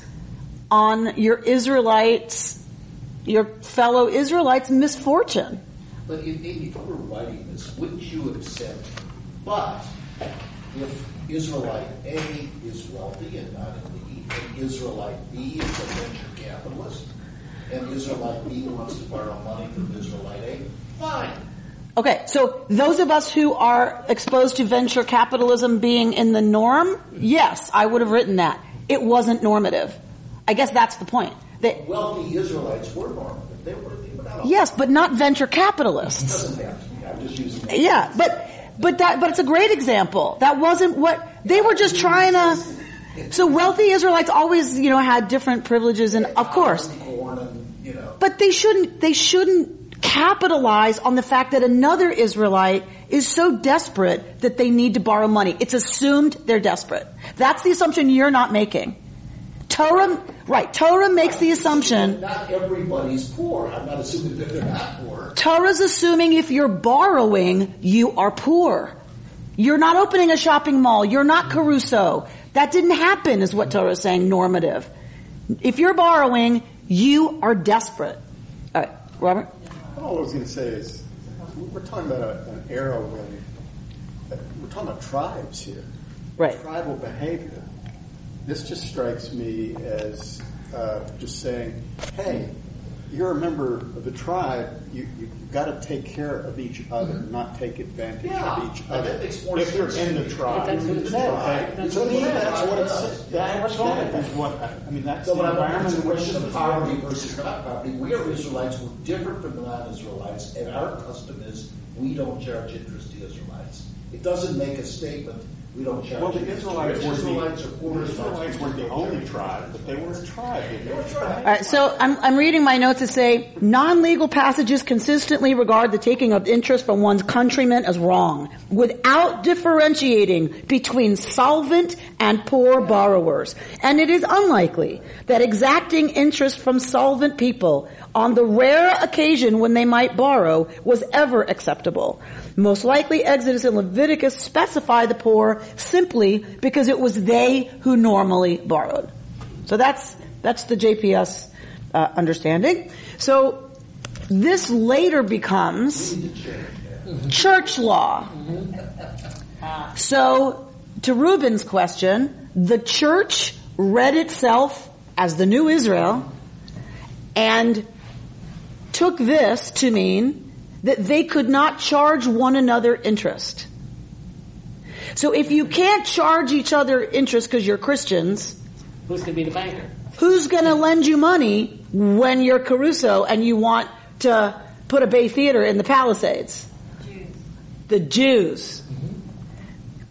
Speaker 2: on your Israelites, your fellow Israelites' misfortune.
Speaker 7: But if you were writing this, wouldn't you have said, but if Israelite A is wealthy and not in need, and Israelite B is a venture capitalist, and Israelite B wants to borrow money from Israelite A, fine.
Speaker 2: Okay, so those of us who are exposed to venture capitalism being in the norm, yes, I would have written that. It wasn't normative. I guess that's the point. That,
Speaker 7: Wealthy Israelites were normal. They were, they were
Speaker 2: yes, but not venture
Speaker 7: It
Speaker 2: capitalists.
Speaker 7: doesn't have to be. I'm just using that.
Speaker 2: Yeah, but but that but it's a great example. That wasn't what they were just trying to. So wealthy Israelites always, you know, had different privileges, and of course, but they shouldn't they shouldn't capitalize on the fact that another Israelite is so desperate that they need to borrow money. It's assumed they're desperate. That's the assumption you're not making. Torah, right? Torah makes the assumption.
Speaker 7: Not everybody's poor. I'm not assuming that they're not poor.
Speaker 2: Torah's assuming if you're borrowing, you are poor. You're not opening a shopping mall. You're not Caruso. That didn't happen is what Torah is saying, normative. If you're borrowing, you are desperate. All right, Robert?
Speaker 5: All I was going to say is, we're talking about a, an era when uh, we're talking about tribes here,
Speaker 2: Right.
Speaker 5: tribal behavior. This just strikes me as uh, just saying, "Hey, you're a member of the tribe. You, you've got to take care of each other, not take advantage
Speaker 7: Yeah,
Speaker 5: of each other.
Speaker 7: that makes more
Speaker 5: if you're in the tribe,
Speaker 3: That's what it says.
Speaker 5: Okay,
Speaker 3: That's
Speaker 5: to
Speaker 3: what
Speaker 5: me,
Speaker 3: it says.
Speaker 5: that's what it says.
Speaker 3: That's
Speaker 5: That's
Speaker 3: what
Speaker 5: that
Speaker 3: it
Speaker 5: is what I, mean. That's
Speaker 7: So
Speaker 5: the environment
Speaker 7: it's a question of poverty versus not poverty, we are Israelites. We're different from the non-Israelites, and our custom is we don't charge interest to Israelites. It doesn't make a statement. We don't charge.
Speaker 5: Well, the
Speaker 7: interest.
Speaker 5: Israelites
Speaker 7: Rich
Speaker 5: weren't
Speaker 7: Israelites
Speaker 5: the, the Israelites weren't the only tribe, but they were a tribe. They were a tribe.
Speaker 2: All right, so I'm, I'm reading my notes that say non-legal passages consistently regard the taking of interest from one's countrymen as wrong, without differentiating between solvent and poor borrowers. And it is unlikely that exacting interest from solvent people on the rare occasion when they might borrow was ever acceptable. Most likely Exodus and Leviticus specify the poor simply because it was they who normally borrowed. So that's, that's the JPS uh, understanding. So this later becomes church law. So to Reuben's question, the church read itself as the new Israel and took this to mean that they could not charge one another interest. So if you can't charge each other interest because you're Christians,
Speaker 3: Who's going to be the banker?
Speaker 2: who's going to lend you money when you're Caruso and you want to put a Bay Theater in the Palisades? The Jews.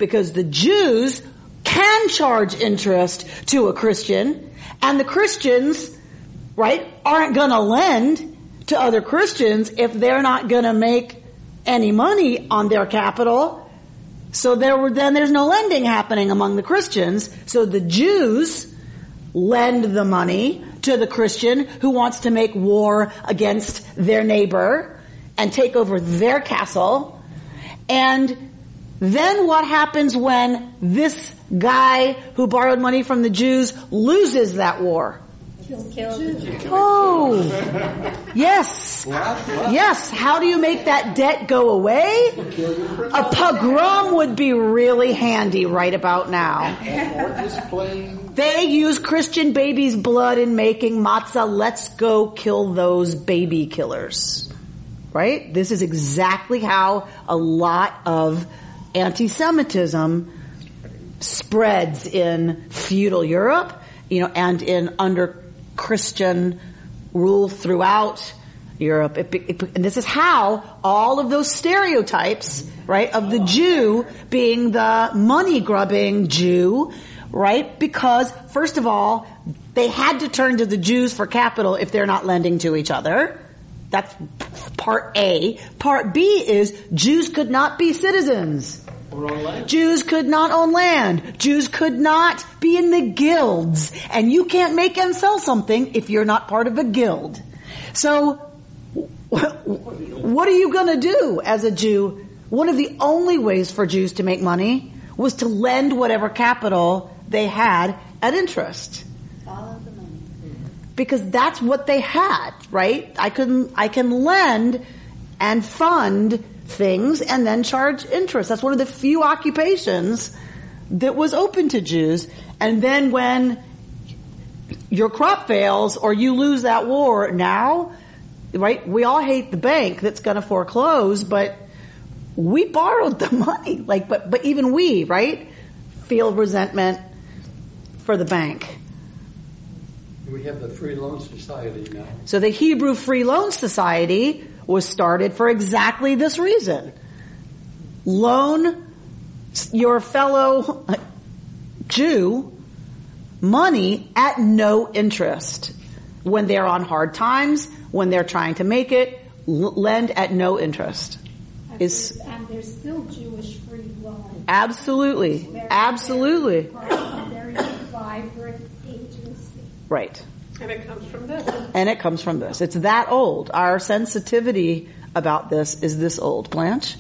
Speaker 2: Because the Jews can charge interest to a Christian and the Christians, right, aren't going to lend to other Christians if they're not going to make any money on their capital. So there were, then there's no lending happening among the Christians. So the Jews lend the money to the Christian who wants to make war against their neighbor and take over their castle. And then what happens when this guy who borrowed money from the Jews loses that war? Oh, yes. Yes. How do you make that debt go away? A pogrom would be really handy right about now.
Speaker 7: Or just plain
Speaker 2: They use Christian babies' blood in making matzah. Let's go kill those baby killers. Right? This is exactly how a lot of anti-Semitism spreads in feudal Europe, you know, and in under Christian rule throughout Europe. It, it, and this is how all of those stereotypes, right, of the Jew being the money grubbing Jew, right? Because first of all, they had to turn to the Jews for capital if they're not lending to each other. That's part A. Part B is Jews could not be citizens.
Speaker 3: Or on land.
Speaker 2: Jews could not own land. Jews could not be in the guilds. And you can't make and sell something if you're not part of a guild. So, what are you gonna do as a Jew? One of the only ways for Jews to make money was to lend whatever capital they had at interest.
Speaker 9: Follow the money.
Speaker 2: Because that's what they had, right? I can, I can lend and fund things and then charge interest. That's one of the few occupations that was open to Jews. And then when your crop fails or you lose that war now, right? We all hate the bank that's going to foreclose, but we borrowed the [LAUGHS] money. Like, but, but even we, right? Feel resentment for the bank.
Speaker 6: We have the Free Loan Society now.
Speaker 2: So the Hebrew Free Loan Society was started for exactly this reason. Loan your fellow Jew money at no interest. When they're on hard times, when they're trying to make it, lend at no interest.
Speaker 9: And
Speaker 2: Is
Speaker 9: there's- and there's still Jewish free loan.
Speaker 2: absolutely,
Speaker 9: Very,
Speaker 2: absolutely
Speaker 9: Very, very vibrant agency.
Speaker 2: right.
Speaker 8: And it comes from this.
Speaker 2: And it comes from this. It's that old. Our sensitivity about this is this old. Blanche?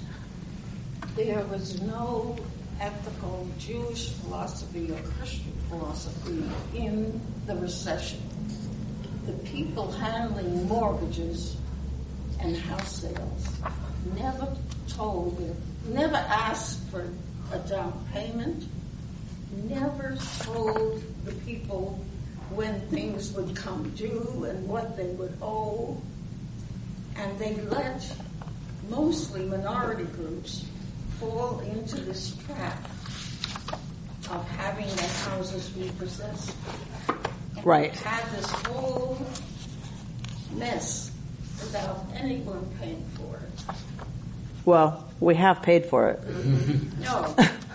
Speaker 11: There was no ethical Jewish philosophy or Christian philosophy in the recession. The people handling mortgages and house sales never told, never asked for a down payment, never told the people when things would come due and what they would owe. And they let mostly minority groups fall into this trap of having their houses repossessed. And
Speaker 2: Right.
Speaker 11: Had this whole mess without anyone paying for it.
Speaker 2: Well, we have paid for it.
Speaker 11: Mm-hmm. No. [LAUGHS]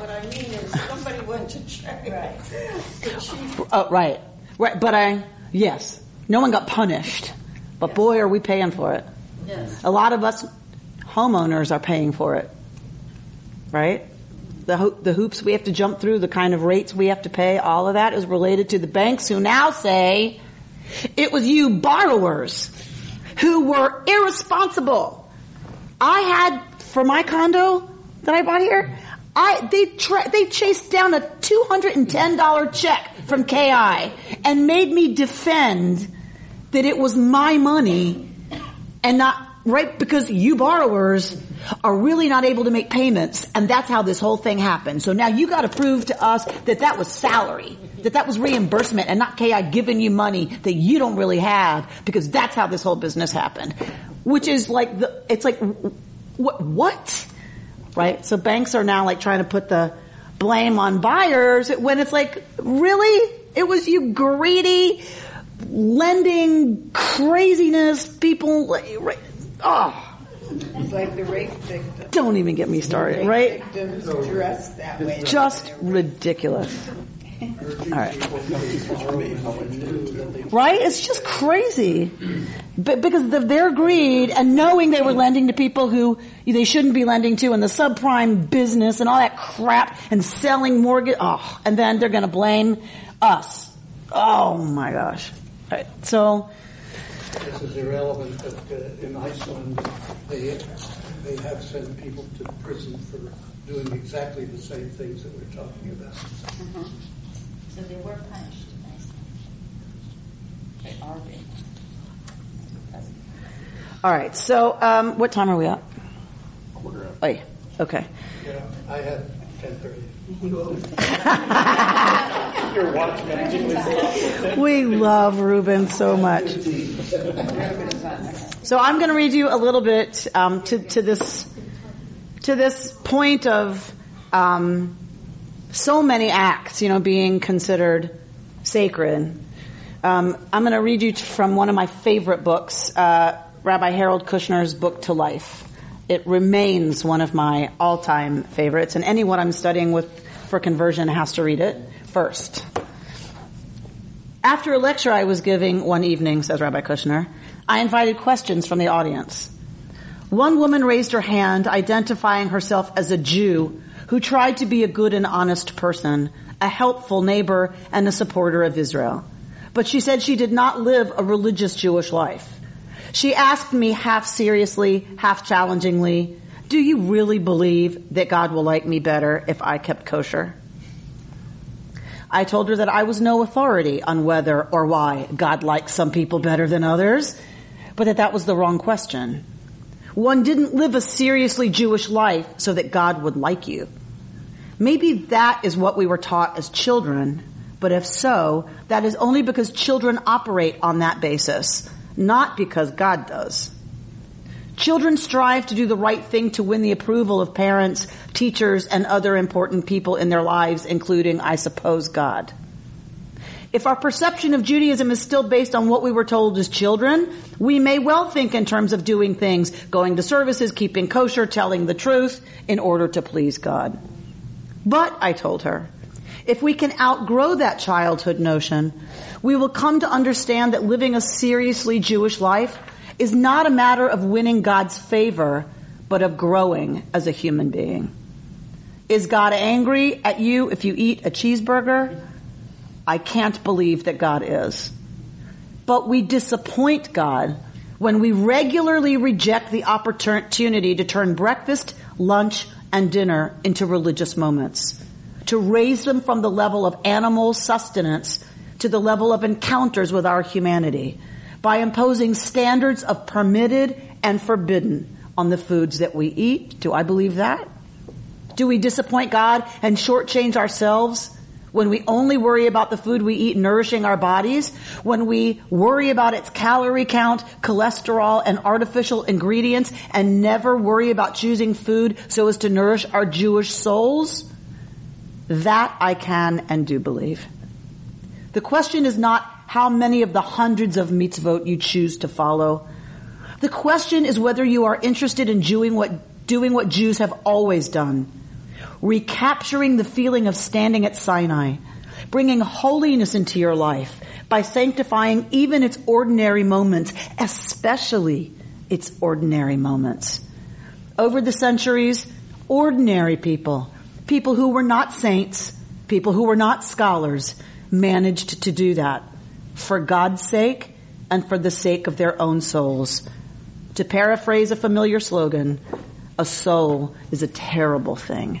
Speaker 11: What I mean is somebody went to check the chief
Speaker 2: Oh, right. Right. But I, yes. No one got punished. But boy, are we paying for it.
Speaker 11: Yes.
Speaker 2: A lot of us homeowners are paying for it. Right? The, ho- the hoops we have to jump through, the kind of rates we have to pay, all of that is related to the banks who now say it was you borrowers who were irresponsible. I had, for my condo that I bought here, I, they tra- they chased down a $210 check from KI and made me defend that it was my money and not, right, because you borrowers are really not able to make payments and that's how this whole thing happened. So now you gotta prove to us that that was salary, that that was reimbursement and not KI giving you money that you don't really have because that's how this whole business happened. Which is like the, it's like, what, what? Right? So banks are now like trying to put the blame on buyers when it's like, really? It was you greedy, lending craziness, people, right? Oh,
Speaker 4: It's like the rape victim.
Speaker 2: don't even get me started, right?
Speaker 4: Victims dressed that way.
Speaker 2: Just ridiculous. All right. Right? It's just crazy. But because of their greed and knowing they were lending to people who they shouldn't be lending to and the subprime business and all that crap and selling mortgage, oh, and then they're gonna blame us. Oh my gosh. All right. So,
Speaker 10: This is irrelevant, but uh, in Iceland, they, they have sent people to prison for doing exactly the same things that we're talking about.
Speaker 11: So they were punished. Nicely. They are being punished.
Speaker 2: All right. So, um, what time are we at?
Speaker 5: Quarter up.
Speaker 2: Oh, okay.
Speaker 10: Yeah, I had ten thirty. [LAUGHS]
Speaker 5: Your watch magically
Speaker 2: We love Ruben so much. So I'm going to read you a little bit um, to, to this to this point of um, so many acts, you know, being considered sacred. Um, I'm going to read you from one of my favorite books, uh, Rabbi Harold Kushner's book to life. It remains one of my all-time favorites, and anyone I'm studying with for conversion has to read it first. After a lecture I was giving one evening, says Rabbi Kushner, I invited questions from the audience. One woman raised her hand identifying herself as a Jew who tried to be a good and honest person, a helpful neighbor, and a supporter of Israel. But she said she did not live a religious Jewish life. She asked me half seriously, half challengingly, do you really believe that God will like me better if I kept kosher? I told her that I was no authority on whether or why God likes some people better than others, but that that was the wrong question. One didn't live a seriously Jewish life so that God would like you. Maybe that is what we were taught as children, but if so, that is only because children operate on that basis, not because God does. Children strive to do the right thing to win the approval of parents, teachers, and other important people in their lives, including, I suppose, God. If our perception of Judaism is still based on what we were told as children, we may well think in terms of doing things, going to services, keeping kosher, telling the truth in order to please God. But, I told her, if we can outgrow that childhood notion, we will come to understand that living a seriously Jewish life is not a matter of winning God's favor, but of growing as a human being. Is God angry at you if you eat a cheeseburger? I can't believe that God is. But we disappoint God when we regularly reject the opportunity to turn breakfast, lunch, and dinner into religious moments, to raise them from the level of animal sustenance to the level of encounters with our humanity by imposing standards of permitted and forbidden on the foods that we eat. Do I believe that? Do we disappoint God and shortchange ourselves when we only worry about the food we eat nourishing our bodies? When we worry about its calorie count, cholesterol, and artificial ingredients and never worry about choosing food so as to nourish our Jewish souls? That I can and do believe. The question is not how many of the hundreds of mitzvot you choose to follow. The question is whether you are interested in doing what, doing what Jews have always done. Recapturing the feeling of standing at Sinai. Bringing holiness into your life by sanctifying even its ordinary moments, especially its ordinary moments. Over the centuries, ordinary people, people who were not saints, people who were not scholars, managed to do that for God's sake and for the sake of their own souls. To paraphrase a familiar slogan, a soul is a terrible thing